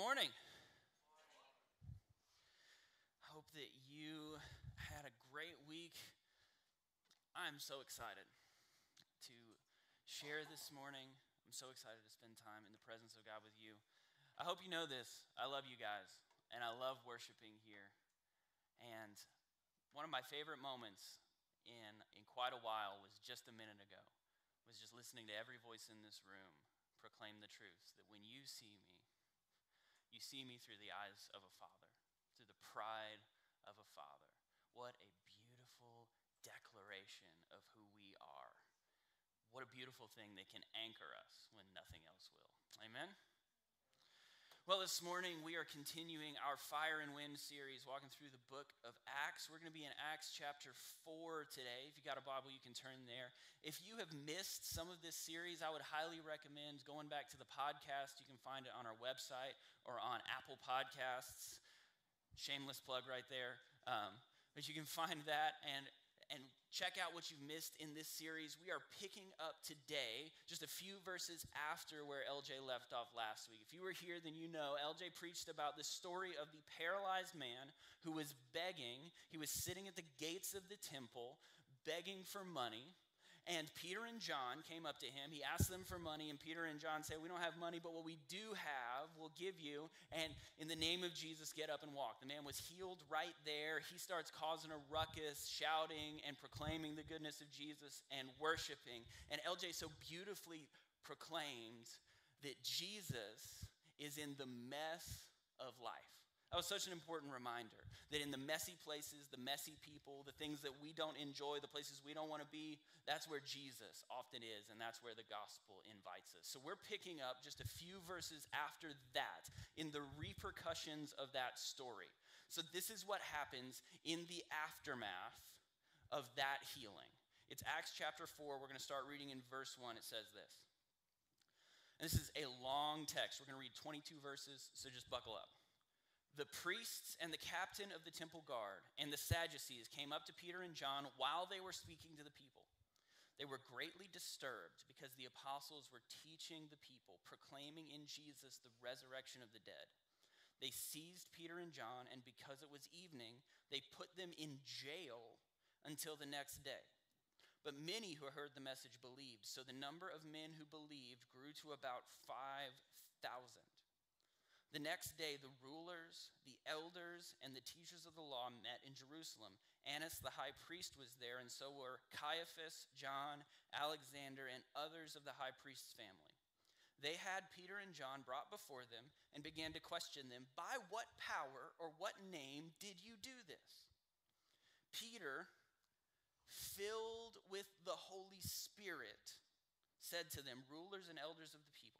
morning. Hope that you had a great week. I'm so excited to share this morning. I'm so excited to spend time in the presence of God with you. I hope you know this. I love you guys, and I love worshiping here. And one of my favorite moments in, in quite a while was just a minute ago, was just listening to every voice in this room proclaim the truth that when you see me, you see me through the eyes of a father, through the pride of a father. What a beautiful declaration of who we are. What a beautiful thing that can anchor us when nothing else will. Amen? Well, this morning we are continuing our Fire and Wind series, walking through the book of Acts. We're going to be in Acts chapter 4 today. If you got a Bible, you can turn there. If you have missed some of this series, I would highly recommend going back to the podcast. You can find it on our website or on Apple Podcasts. Shameless plug right there. Um, but you can find that and and check out what you've missed in this series. We are picking up today just a few verses after where LJ left off last week. If you were here, then you know LJ preached about the story of the paralyzed man who was begging. He was sitting at the gates of the temple begging for money. And Peter and John came up to him. He asked them for money, and Peter and John said, We don't have money, but what we do have, we'll give you. And in the name of Jesus, get up and walk. The man was healed right there. He starts causing a ruckus, shouting and proclaiming the goodness of Jesus and worshiping. And LJ so beautifully proclaimed that Jesus is in the mess of life. That was such an important reminder that in the messy places, the messy people, the things that we don't enjoy, the places we don't want to be, that's where Jesus often is, and that's where the gospel invites us. So we're picking up just a few verses after that in the repercussions of that story. So this is what happens in the aftermath of that healing. It's Acts chapter 4. We're going to start reading in verse 1. It says this. And this is a long text. We're going to read 22 verses, so just buckle up. The priests and the captain of the temple guard and the Sadducees came up to Peter and John while they were speaking to the people. They were greatly disturbed because the apostles were teaching the people, proclaiming in Jesus the resurrection of the dead. They seized Peter and John, and because it was evening, they put them in jail until the next day. But many who heard the message believed, so the number of men who believed grew to about 5,000. The next day, the rulers, the elders, and the teachers of the law met in Jerusalem. Annas the high priest was there, and so were Caiaphas, John, Alexander, and others of the high priest's family. They had Peter and John brought before them and began to question them By what power or what name did you do this? Peter, filled with the Holy Spirit, said to them, Rulers and elders of the people,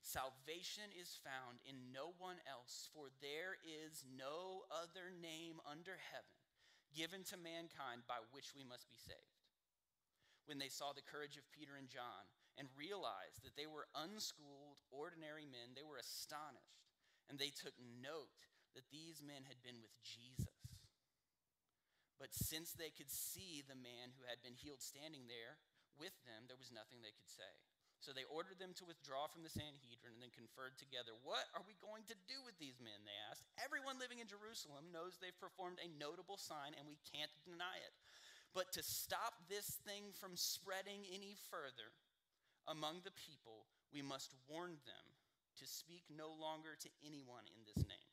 Salvation is found in no one else, for there is no other name under heaven given to mankind by which we must be saved. When they saw the courage of Peter and John and realized that they were unschooled, ordinary men, they were astonished, and they took note that these men had been with Jesus. But since they could see the man who had been healed standing there with them, there was nothing they could say. So they ordered them to withdraw from the Sanhedrin and then conferred together. What are we going to do with these men? They asked. Everyone living in Jerusalem knows they've performed a notable sign, and we can't deny it. But to stop this thing from spreading any further among the people, we must warn them to speak no longer to anyone in this name.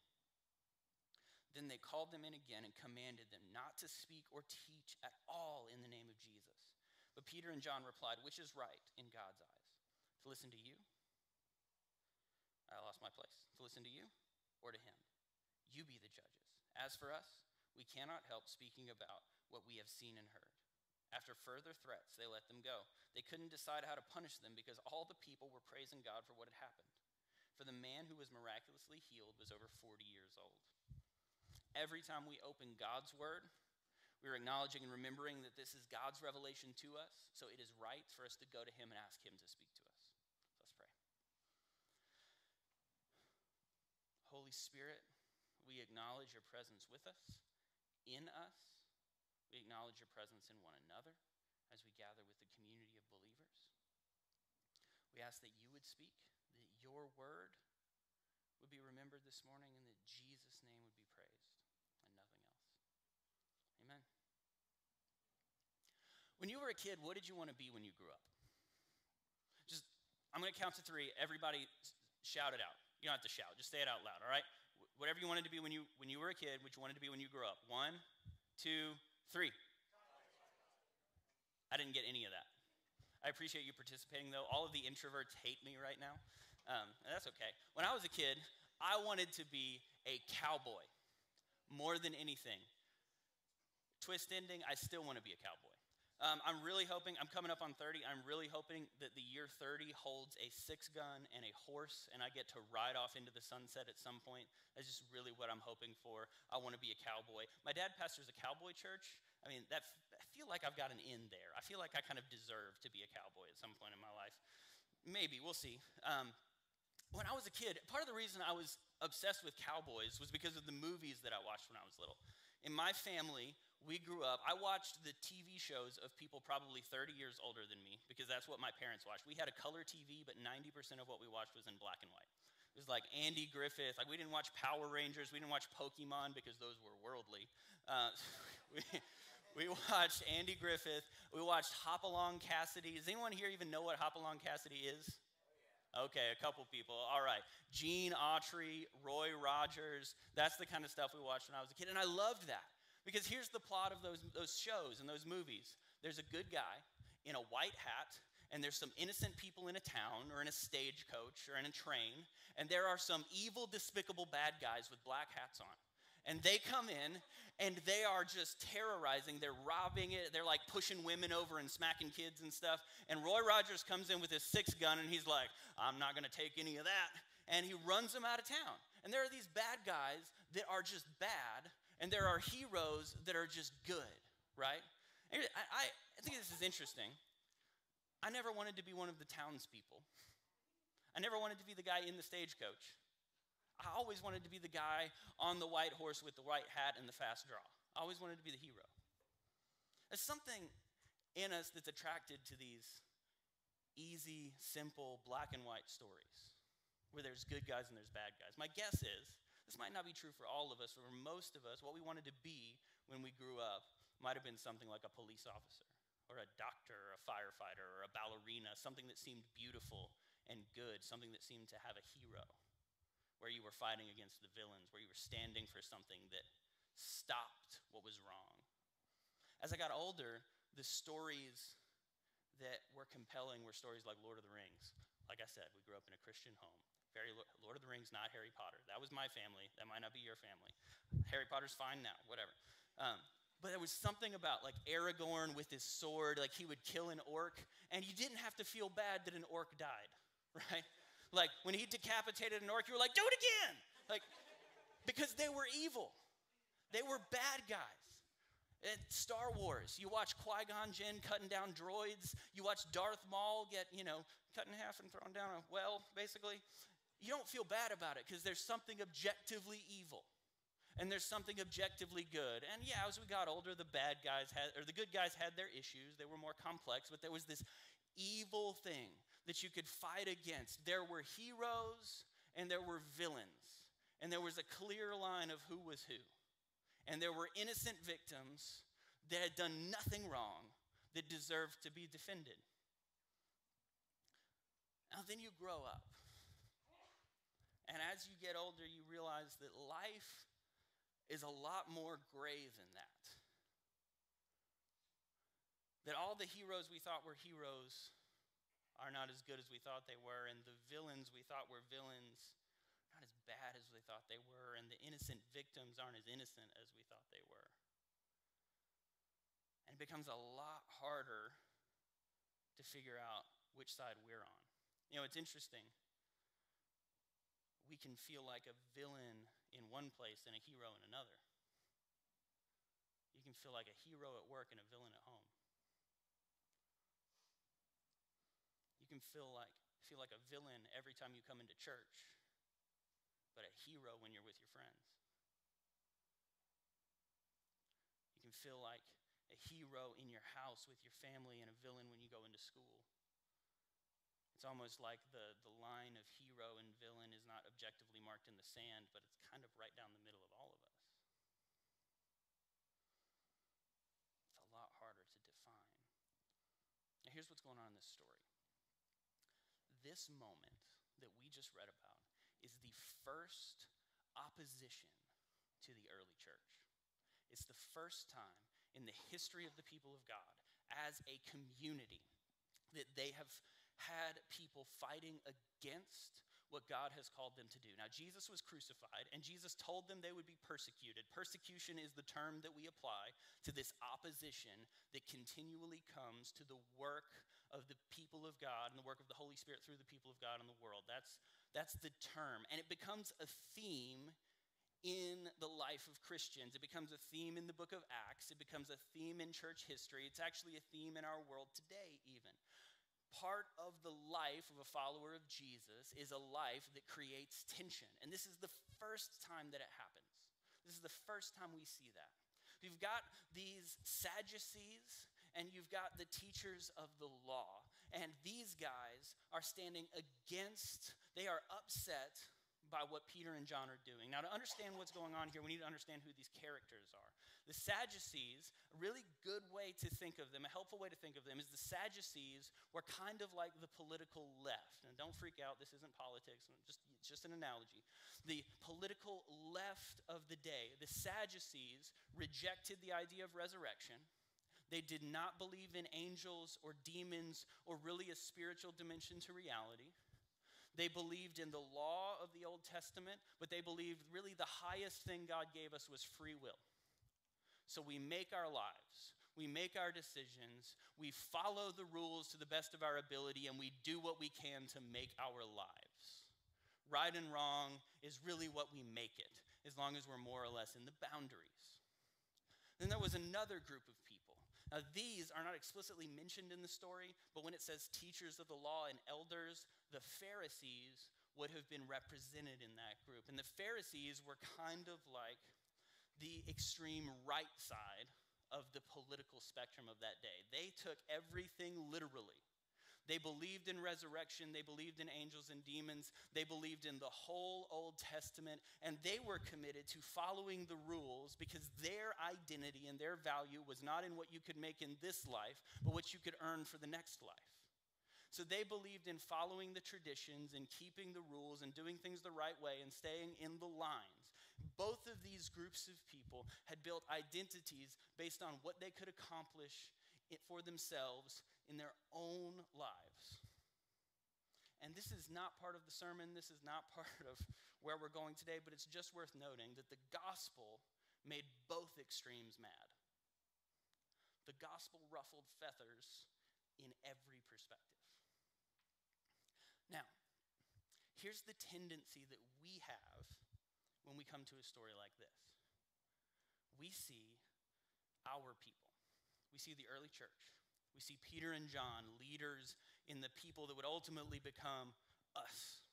Then they called them in again and commanded them not to speak or teach at all in the name of Jesus. But Peter and John replied, Which is right in God's eyes? To listen to you? I lost my place. To listen to you or to him? You be the judges. As for us, we cannot help speaking about what we have seen and heard. After further threats, they let them go. They couldn't decide how to punish them because all the people were praising God for what had happened. For the man who was miraculously healed was over 40 years old. Every time we open God's word, We are acknowledging and remembering that this is God's revelation to us, so it is right for us to go to Him and ask Him to speak to us. Let's pray. Holy Spirit, we acknowledge your presence with us, in us. We acknowledge your presence in one another as we gather with the community of believers. We ask that you would speak, that your word would be remembered this morning, and that Jesus' name would be praised and nothing else. Amen. When you were a kid, what did you want to be when you grew up? Just, I'm going to count to three. Everybody shout it out. You don't have to shout, just say it out loud, all right? Whatever you wanted to be when you, when you were a kid, what you wanted to be when you grew up. One, two, three. I didn't get any of that. I appreciate you participating, though. All of the introverts hate me right now. Um, that's okay. When I was a kid, I wanted to be a cowboy more than anything. Twist ending, I still want to be a cowboy. Um, I'm really hoping, I'm coming up on 30, I'm really hoping that the year 30 holds a six gun and a horse, and I get to ride off into the sunset at some point. That's just really what I'm hoping for. I want to be a cowboy. My dad pastors a cowboy church. I mean, that, I feel like I've got an in there. I feel like I kind of deserve to be a cowboy at some point in my life. Maybe, we'll see. Um, when I was a kid, part of the reason I was obsessed with cowboys was because of the movies that I watched when I was little. In my family, we grew up, I watched the TV shows of people probably 30 years older than me because that's what my parents watched. We had a color TV, but 90% of what we watched was in black and white. It was like Andy Griffith. Like we didn't watch Power Rangers, we didn't watch Pokemon because those were worldly. Uh, we, we watched Andy Griffith. We watched Hopalong Cassidy. Does anyone here even know what Hopalong Cassidy is? Okay, a couple people. All right. Gene Autry, Roy Rogers. That's the kind of stuff we watched when I was a kid. And I loved that. Because here's the plot of those, those shows and those movies there's a good guy in a white hat, and there's some innocent people in a town or in a stagecoach or in a train, and there are some evil, despicable bad guys with black hats on. And they come in and they are just terrorizing. They're robbing it. They're like pushing women over and smacking kids and stuff. And Roy Rogers comes in with his six gun and he's like, I'm not going to take any of that. And he runs them out of town. And there are these bad guys that are just bad, and there are heroes that are just good, right? I, I, think this is interesting. I never wanted to be one of the townspeople. I never wanted to be the guy in the stagecoach. I always wanted to be the guy on the white horse with the white hat and the fast draw. I always wanted to be the hero. There's something in us that's attracted to these easy, simple, black and white stories where there's good guys and there's bad guys. My guess is, this might not be true for all of us, but for most of us, what we wanted to be when we grew up might have been something like a police officer or a doctor or a firefighter or a ballerina, something that seemed beautiful and good, something that seemed to have a hero where you were fighting against the villains, where you were standing for something that stopped what was wrong. As I got older, the stories that were compelling were stories like Lord of the Rings. Like I said, we grew up in a Christian home. Very Lord of the Rings, not Harry Potter. That was my family. That might not be your family. Harry Potter's fine now, whatever. Um, but there was something about like Aragorn with his sword, like he would kill an orc, and you didn't have to feel bad that an orc died, right? Like when he decapitated an orc, you were like, do it again. Like, because they were evil. They were bad guys. And Star Wars, you watch Qui Gon Jinn cutting down droids. You watch Darth Maul get, you know, cut in half and thrown down a well, basically. You don't feel bad about it because there's something objectively evil and there's something objectively good. And yeah, as we got older, the bad guys had, or the good guys had their issues. They were more complex, but there was this evil thing that you could fight against. There were heroes and there were villains, and there was a clear line of who was who. And there were innocent victims that had done nothing wrong that deserved to be defended. Now, then you grow up. And as you get older, you realize that life is a lot more gray than that. That all the heroes we thought were heroes are not as good as we thought they were, and the villains we thought were villains not as bad as we thought they were, and the innocent victims aren't as innocent as we thought they were. And it becomes a lot harder to figure out which side we're on. You know, it's interesting. We can feel like a villain in one place and a hero in another. You can feel like a hero at work and a villain at home. You can feel like feel like a villain every time you come into church, but a hero when you're with your friends. You can feel like a hero in your house with your family and a villain when you go into school. It's almost like the, the line of hero and villain is not objectively marked in the sand, but it's kind of right down the middle of all of us. It's a lot harder to define. Now, here's what's going on in this story. This moment that we just read about is the first opposition to the early church. It's the first time in the history of the people of God as a community that they have had people fighting against what God has called them to do. Now, Jesus was crucified, and Jesus told them they would be persecuted. Persecution is the term that we apply to this opposition that continually comes to the work of the people of God and the work of the Holy Spirit through the people of God in the world. That's, that's the term. And it becomes a theme in the life of Christians. It becomes a theme in the book of Acts. It becomes a theme in church history. It's actually a theme in our world today, even part of the life of a follower of Jesus is a life that creates tension. And this is the first time that it happens. This is the first time we see that. You've got these Sadducees and you've got the teachers of the law. And these guys are standing against, they are upset by what Peter and John are doing. Now, to understand what's going on here, we need to understand who these characters are. The Sadducees, a really good way to think of them, a helpful way to think of them, is the Sadducees were kind of like the political left. And don't freak out, this isn't politics, just, just an analogy. The political left of the day, the Sadducees rejected the idea of resurrection. They did not believe in angels or demons or really a spiritual dimension to reality. They believed in the law of the Old Testament, but they believed really the highest thing God gave us was free will. So we make our lives, we make our decisions, we follow the rules to the best of our ability, and we do what we can to make our lives. Right and wrong is really what we make it, as long as we're more or less in the boundaries. Then there was another group of people. Now, these are not explicitly mentioned in the story, but when it says teachers of the law and elders, the Pharisees would have been represented in that group. And the Pharisees were kind of like the extreme right side of the political spectrum of that day. They took everything literally. They believed in resurrection. They believed in angels and demons. They believed in the whole Old Testament. And they were committed to following the rules because their identity and their value was not in what you could make in this life, but what you could earn for the next life. So they believed in following the traditions and keeping the rules and doing things the right way and staying in the lines. Both of these groups of people had built identities based on what they could accomplish for themselves in their own lives. And this is not part of the sermon, this is not part of where we're going today, but it's just worth noting that the gospel made both extremes mad. The gospel ruffled feathers in every perspective. Now, here's the tendency that we have when we come to a story like this we see our people, we see the early church. We see Peter and John, leaders in the people that would ultimately become us.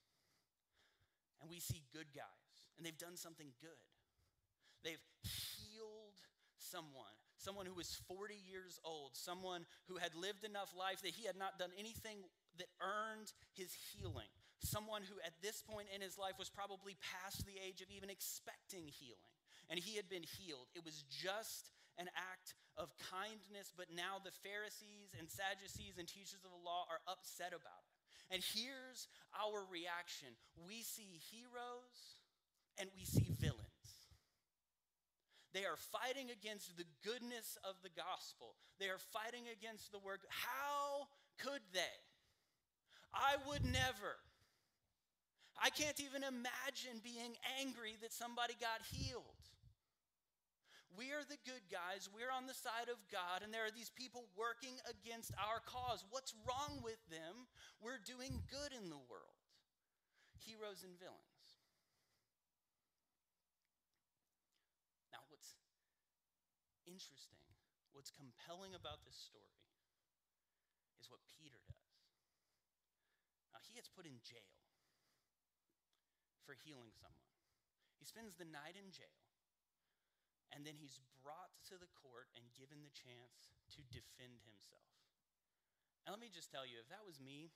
And we see good guys, and they've done something good. They've healed someone, someone who was 40 years old, someone who had lived enough life that he had not done anything that earned his healing. Someone who, at this point in his life, was probably past the age of even expecting healing. And he had been healed. It was just an act of kindness, but now the Pharisees and Sadducees and teachers of the law are upset about it. And here's our reaction we see heroes and we see villains. They are fighting against the goodness of the gospel. They are fighting against the work. How could they? I would never. I can't even imagine being angry that somebody got healed. We are the good guys. We're on the side of God, and there are these people working against our cause. What's wrong with them? We're doing good in the world. Heroes and villains. Now, what's interesting, what's compelling about this story is what Peter does. Now, he gets put in jail for healing someone. He spends the night in jail, and then he's brought to the court and given the chance to defend himself. And let me just tell you if that was me,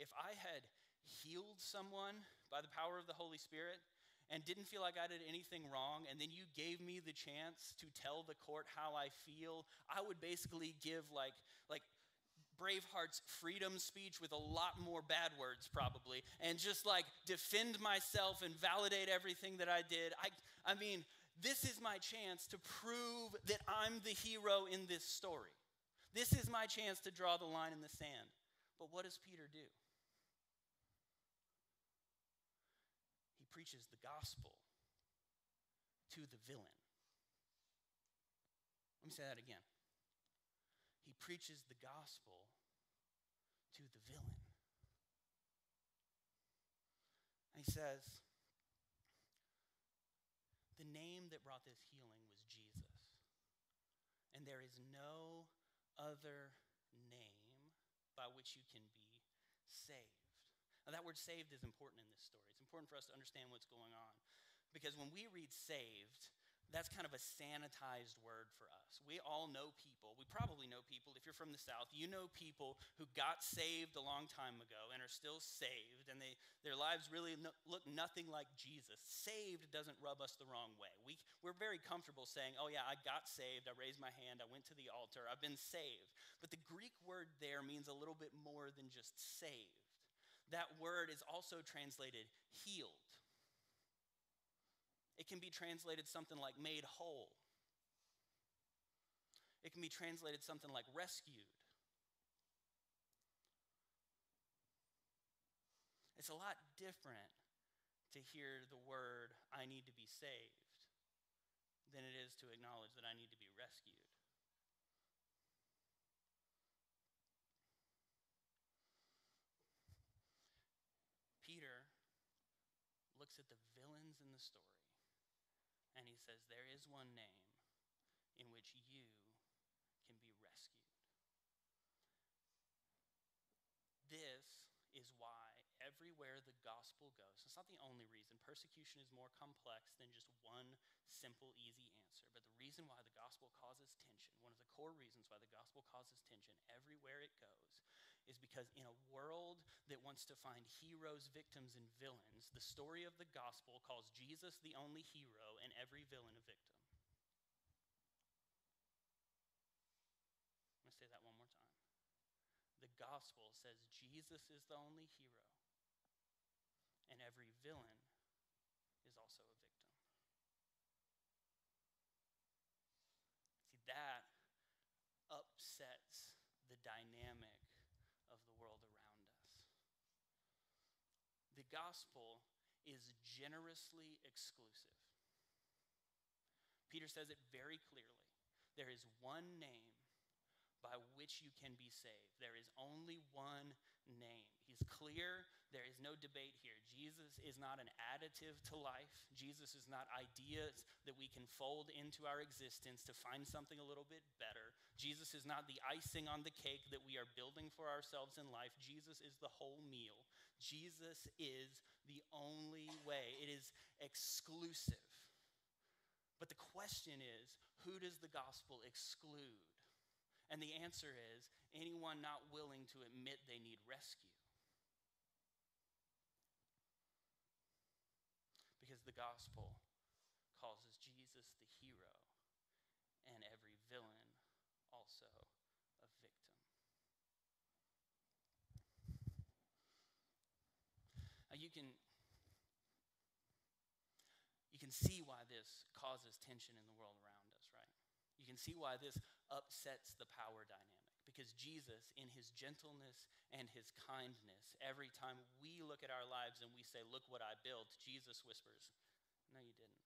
if I had healed someone by the power of the Holy Spirit, and didn't feel like I did anything wrong, and then you gave me the chance to tell the court how I feel, I would basically give like Braveheart's freedom speech with a lot more bad words, probably, and just like defend myself and validate everything that I did. I, I mean, this is my chance to prove that I'm the hero in this story. This is my chance to draw the line in the sand. But what does Peter do? He preaches the gospel to the villain. Let me say that again. He preaches the gospel to the villain. And he says, The name that brought this healing was Jesus. And there is no other name by which you can be saved. Now, that word saved is important in this story. It's important for us to understand what's going on. Because when we read saved, that's kind of a sanitized word for us. We all know people. We probably know people. If you're from the South, you know people who got saved a long time ago and are still saved, and they, their lives really no, look nothing like Jesus. Saved doesn't rub us the wrong way. We, we're very comfortable saying, oh, yeah, I got saved. I raised my hand. I went to the altar. I've been saved. But the Greek word there means a little bit more than just saved that word is also translated healed. It can be translated something like made whole. It can be translated something like rescued. It's a lot different to hear the word, I need to be saved, than it is to acknowledge that I need to be rescued. Peter looks at the villains in the story and he says, There is one name in which you can be rescued. This is why everywhere the gospel goes, it's not the only reason. Persecution is more complex than just one simple, easy answer. But the reason why the gospel causes tension, one of the core reasons why the gospel causes tension everywhere it goes, is because in a world that wants to find heroes, victims, and villains, the story of the gospel calls Jesus the only hero and every villain a victim. I'm going to say that one more time. The gospel says Jesus is the only hero, and every villain is also a victim. See, that upsets the dynamic gospel is generously exclusive. Peter says it very clearly. There is one name by which you can be saved. There is only one name. He's clear. There is no debate here. Jesus is not an additive to life. Jesus is not ideas that we can fold into our existence to find something a little bit better. Jesus is not the icing on the cake that we are building for ourselves in life. Jesus is the whole meal. Jesus is the only way, it is exclusive. But the question is who does the gospel exclude? And the answer is anyone not willing to admit they need rescue. Because the gospel causes Jesus the hero and every villain also you can you can see why this causes tension in the world around us, right? You can see why this upsets the power dynamic because Jesus in his gentleness and his kindness, every time we look at our lives and we say, "Look what I built," Jesus whispers, "No, you didn't."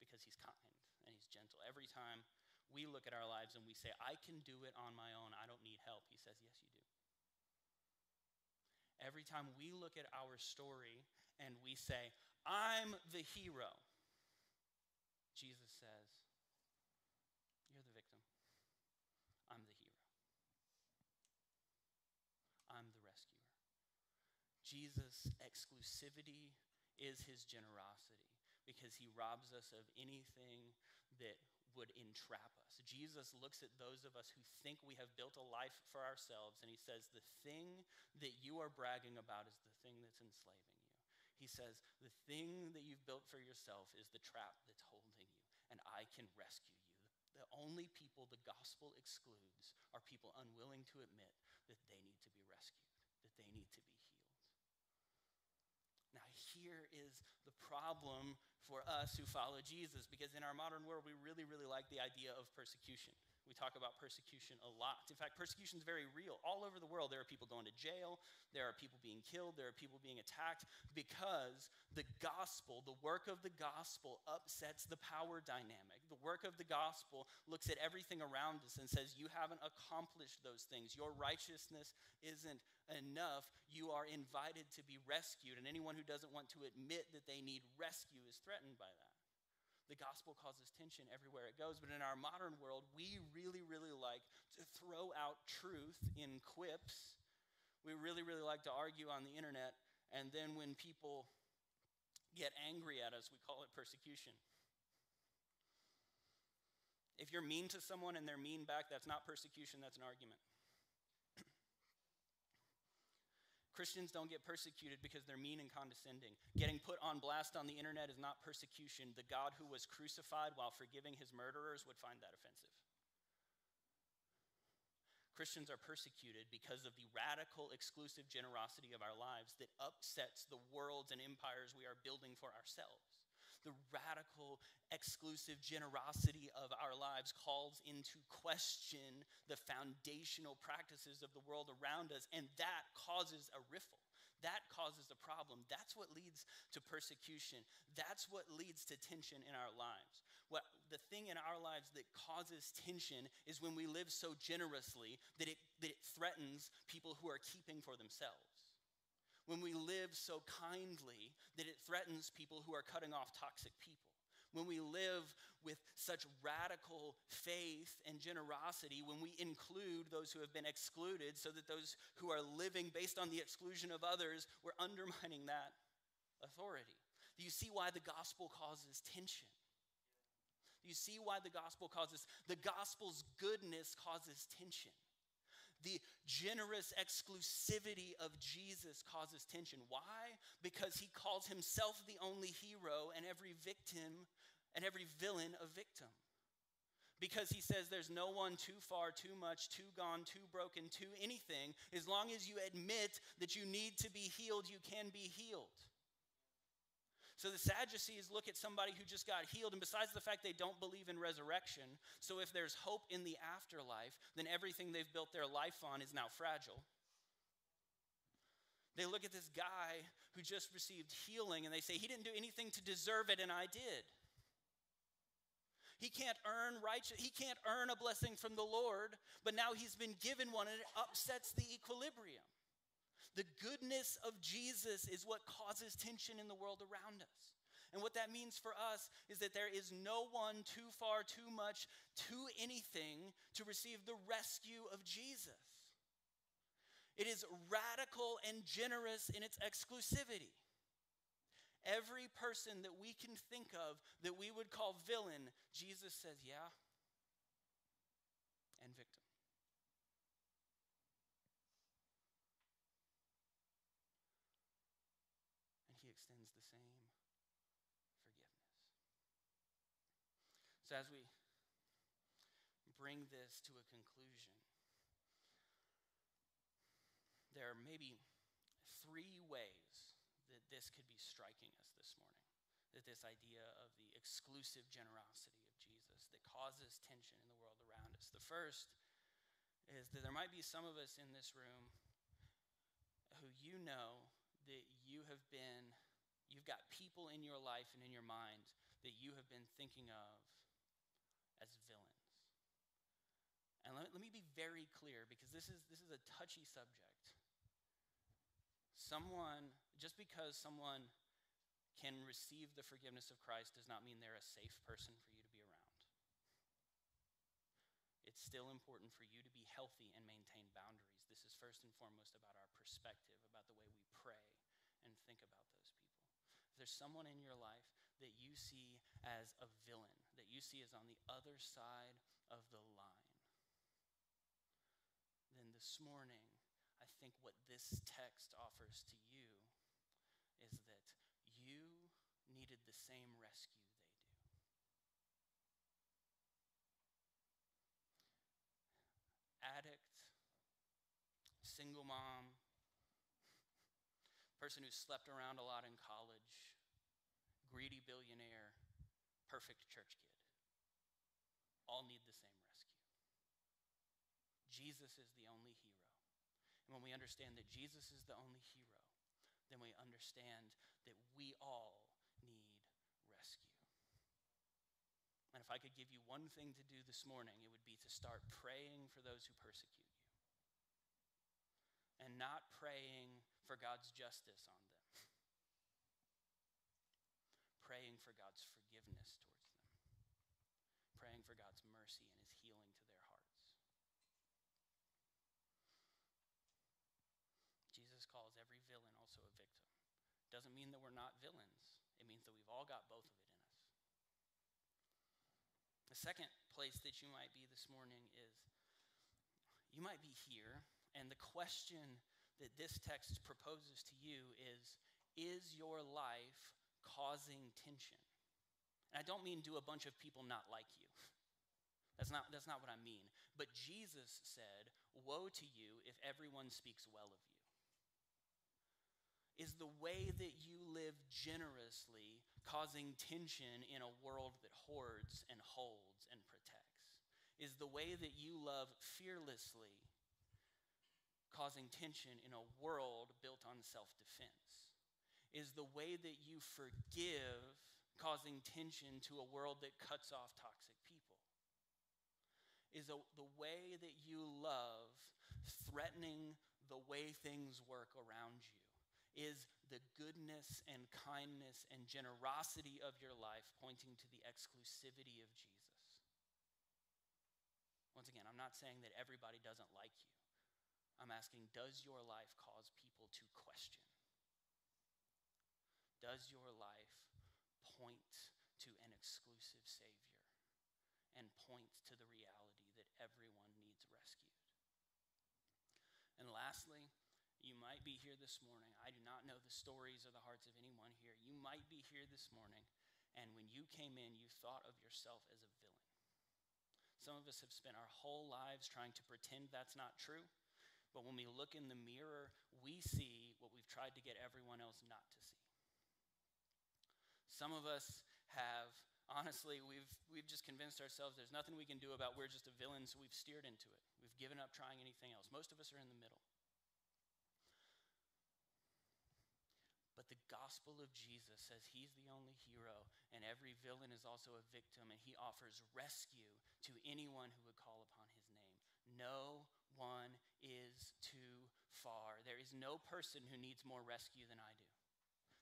Because he's kind and he's gentle. Every time we look at our lives and we say, I can do it on my own, I don't need help, he says, Yes, you do. Every time we look at our story and we say, I'm the hero, Jesus says, You're the victim. I'm the hero. I'm the rescuer. Jesus' exclusivity is his generosity because he robs us of anything that would entrap us. Jesus looks at those of us who think we have built a life for ourselves and he says, The thing that you are bragging about is the thing that's enslaving you. He says, The thing that you've built for yourself is the trap that's holding you, and I can rescue you. The only people the gospel excludes are people unwilling to admit that they need to be rescued, that they need to be here is the problem for us who follow Jesus, because in our modern world, we really, really like the idea of persecution. We talk about persecution a lot. In fact, persecution is very real. All over the world, there are people going to jail, there are people being killed, there are people being attacked because the gospel, the work of the gospel, upsets the power dynamic. The work of the gospel looks at everything around us and says, You haven't accomplished those things. Your righteousness isn't enough. You are invited to be rescued. And anyone who doesn't want to admit that they need rescue is threatened by that. The gospel causes tension everywhere it goes, but in our modern world, we really, really like to throw out truth in quips. We really, really like to argue on the internet, and then when people get angry at us, we call it persecution. If you're mean to someone and they're mean back, that's not persecution, that's an argument. Christians don't get persecuted because they're mean and condescending. Getting put on blast on the internet is not persecution. The God who was crucified while forgiving his murderers would find that offensive. Christians are persecuted because of the radical, exclusive generosity of our lives that upsets the worlds and empires we are building for ourselves the radical, exclusive generosity of our lives calls into question the foundational practices of the world around us, and that causes a riffle. That causes a problem. That's what leads to persecution. That's what leads to tension in our lives. What, the thing in our lives that causes tension is when we live so generously that it, that it threatens people who are keeping for themselves when we live so kindly that it threatens people who are cutting off toxic people. When we live with such radical faith and generosity, when we include those who have been excluded so that those who are living based on the exclusion of others, we're undermining that authority. Do you see why the gospel causes tension? Do you see why the gospel causes the gospel's goodness causes tension? The generous exclusivity of Jesus causes tension. Why? Because he calls himself the only hero and every victim and every villain a victim. Because he says there's no one too far, too much, too gone, too broken, too anything. As long as you admit that you need to be healed, you can be healed. So the Sadducees look at somebody who just got healed, and besides the fact they don't believe in resurrection, so if there's hope in the afterlife, then everything they've built their life on is now fragile. They look at this guy who just received healing and they say, He didn't do anything to deserve it, and I did. He can't earn righteous, he can't earn a blessing from the Lord, but now he's been given one and it upsets the equilibrium. The goodness of Jesus is what causes tension in the world around us. And what that means for us is that there is no one too far, too much, too anything to receive the rescue of Jesus. It is radical and generous in its exclusivity. Every person that we can think of that we would call villain, Jesus says, yeah, and victim. So, as we bring this to a conclusion, there are maybe three ways that this could be striking us this morning. That this idea of the exclusive generosity of Jesus that causes tension in the world around us. The first is that there might be some of us in this room who you know that you have been, you've got people in your life and in your mind that you have been thinking of as villains. And let, let me be very clear because this is, this is a touchy subject. Someone, just because someone can receive the forgiveness of Christ does not mean they're a safe person for you to be around. It's still important for you to be healthy and maintain boundaries. This is first and foremost about our perspective, about the way we pray and think about those people. If there's someone in your life that you see as a villain, that you see as on the other side of the line, then this morning, I think what this text offers to you is that you needed the same rescue they person who slept around a lot in college, greedy billionaire, perfect church kid. All need the same rescue. Jesus is the only hero. And when we understand that Jesus is the only hero, then we understand that we all need rescue. And if I could give you one thing to do this morning, it would be to start praying for those who persecute you. And not praying for God's justice on them praying for God's forgiveness towards them, praying for God's mercy and his healing to their hearts. Jesus calls every villain also a victim. Doesn't mean that we're not villains, it means that we've all got both of it in us. The second place that you might be this morning is you might be here, and the question that this text proposes to you is Is your life causing tension. And I don't mean do a bunch of people not like you. That's not, that's not what I mean. But Jesus said, Woe to you if everyone speaks well of you. Is the way that you live generously causing tension in a world that hoards and holds and protects? Is the way that you love fearlessly causing tension in a world built on self defense? is the way that you forgive causing tension to a world that cuts off toxic people. Is a, the way that you love threatening the way things work around you. Is the goodness and kindness and generosity of your life pointing to the exclusivity of Jesus? Once again, I'm not saying that everybody doesn't like you. I'm asking, does your life cause people to question? Does your life point to an exclusive Savior and point to the reality that everyone needs rescued? And lastly, you might be here this morning. I do not know the stories or the hearts of anyone here. You might be here this morning, and when you came in, you thought of yourself as a villain. Some of us have spent our whole lives trying to pretend that's not true, but when we look in the mirror, we see what we've tried to get everyone else not to see. Some of us have, honestly, we've, we've just convinced ourselves there's nothing we can do about we're just a villain, so we've steered into it. We've given up trying anything else. Most of us are in the middle. But the gospel of Jesus says he's the only hero, and every villain is also a victim, and he offers rescue to anyone who would call upon his name. No one is too far. There is no person who needs more rescue than I do.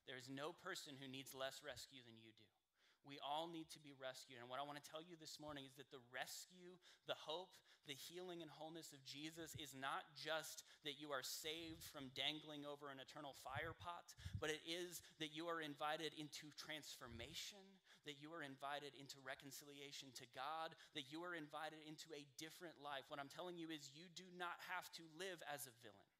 There is no person who needs less rescue than you do. We all need to be rescued. And what I want to tell you this morning is that the rescue, the hope, the healing and wholeness of Jesus is not just that you are saved from dangling over an eternal fire pot, but it is that you are invited into transformation, that you are invited into reconciliation to God, that you are invited into a different life. What I'm telling you is you do not have to live as a villain.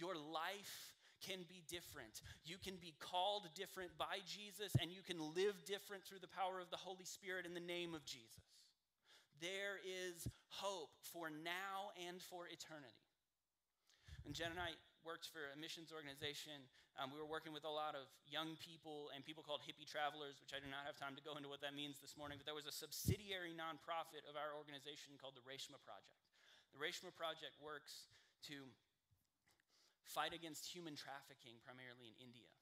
Your life can be different. You can be called different by Jesus, and you can live different through the power of the Holy Spirit in the name of Jesus. There is hope for now and for eternity. And Jen and I worked for a missions organization. Um, we were working with a lot of young people and people called hippie travelers, which I do not have time to go into what that means this morning, but there was a subsidiary nonprofit of our organization called the Reshma Project. The Reshma Project works to fight against human trafficking, primarily in India.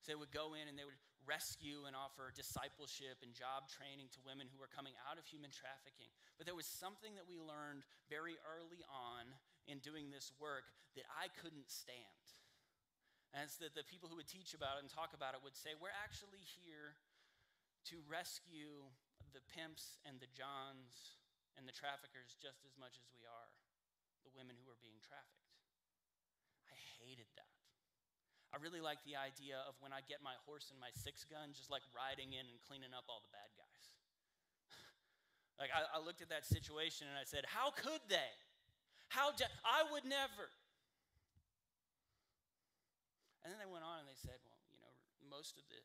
So they would go in and they would rescue and offer discipleship and job training to women who were coming out of human trafficking. But there was something that we learned very early on in doing this work that I couldn't stand. It's that the people who would teach about it and talk about it would say, We're actually here to rescue the pimps and the Johns and the traffickers just as much as we are the women who are being trafficked. I hated that. I really like the idea of when I get my horse and my six gun, just like riding in and cleaning up all the bad guys. like I, I, looked at that situation and I said, How could they? How de- I would never. And then they went on and they said, Well, you know, most of the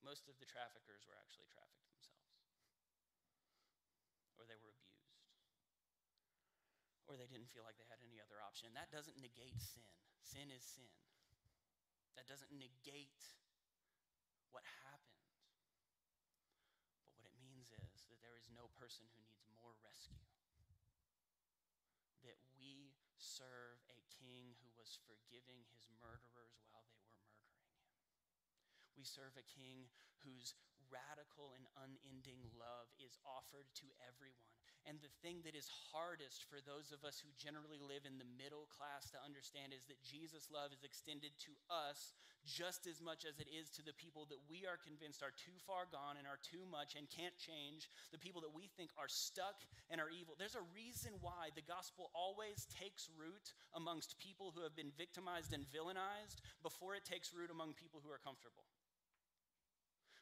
most of the traffickers were actually trafficked themselves. Or they were abused. Or they didn't feel like they had any other option. And that doesn't negate sin. Sin is sin. That doesn't negate what happened. But what it means is that there is no person who needs more rescue. That we serve was forgiving his murderers while they were murdering him. We serve a king whose radical and unending love is offered to everyone. And the thing that is hardest for those of us who generally live in the middle class to understand is that Jesus' love is extended to us just as much as it is to the people that we are convinced are too far gone and are too much and can't change, the people that we think are stuck and are evil. There's a reason why the gospel always takes root amongst people who have been victimized and villainized before it takes root among people who are comfortable.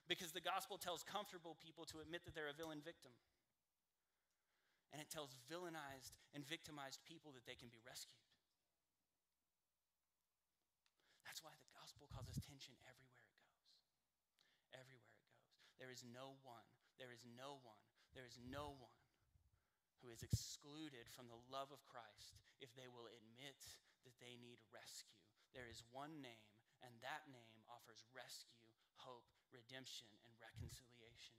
Because the gospel tells comfortable people to admit that they're a villain victim and it tells villainized and victimized people that they can be rescued. That's why the gospel causes tension everywhere it goes. Everywhere it goes. There is no one, there is no one, there is no one who is excluded from the love of Christ if they will admit that they need rescue. There is one name, and that name offers rescue, hope, redemption, and reconciliation